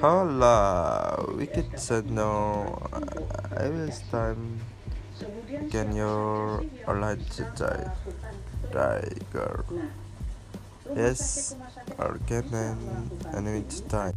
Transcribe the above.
Hola, wicked said no. I will time. Can your to die? Tiger. Yes, or can an enemy time.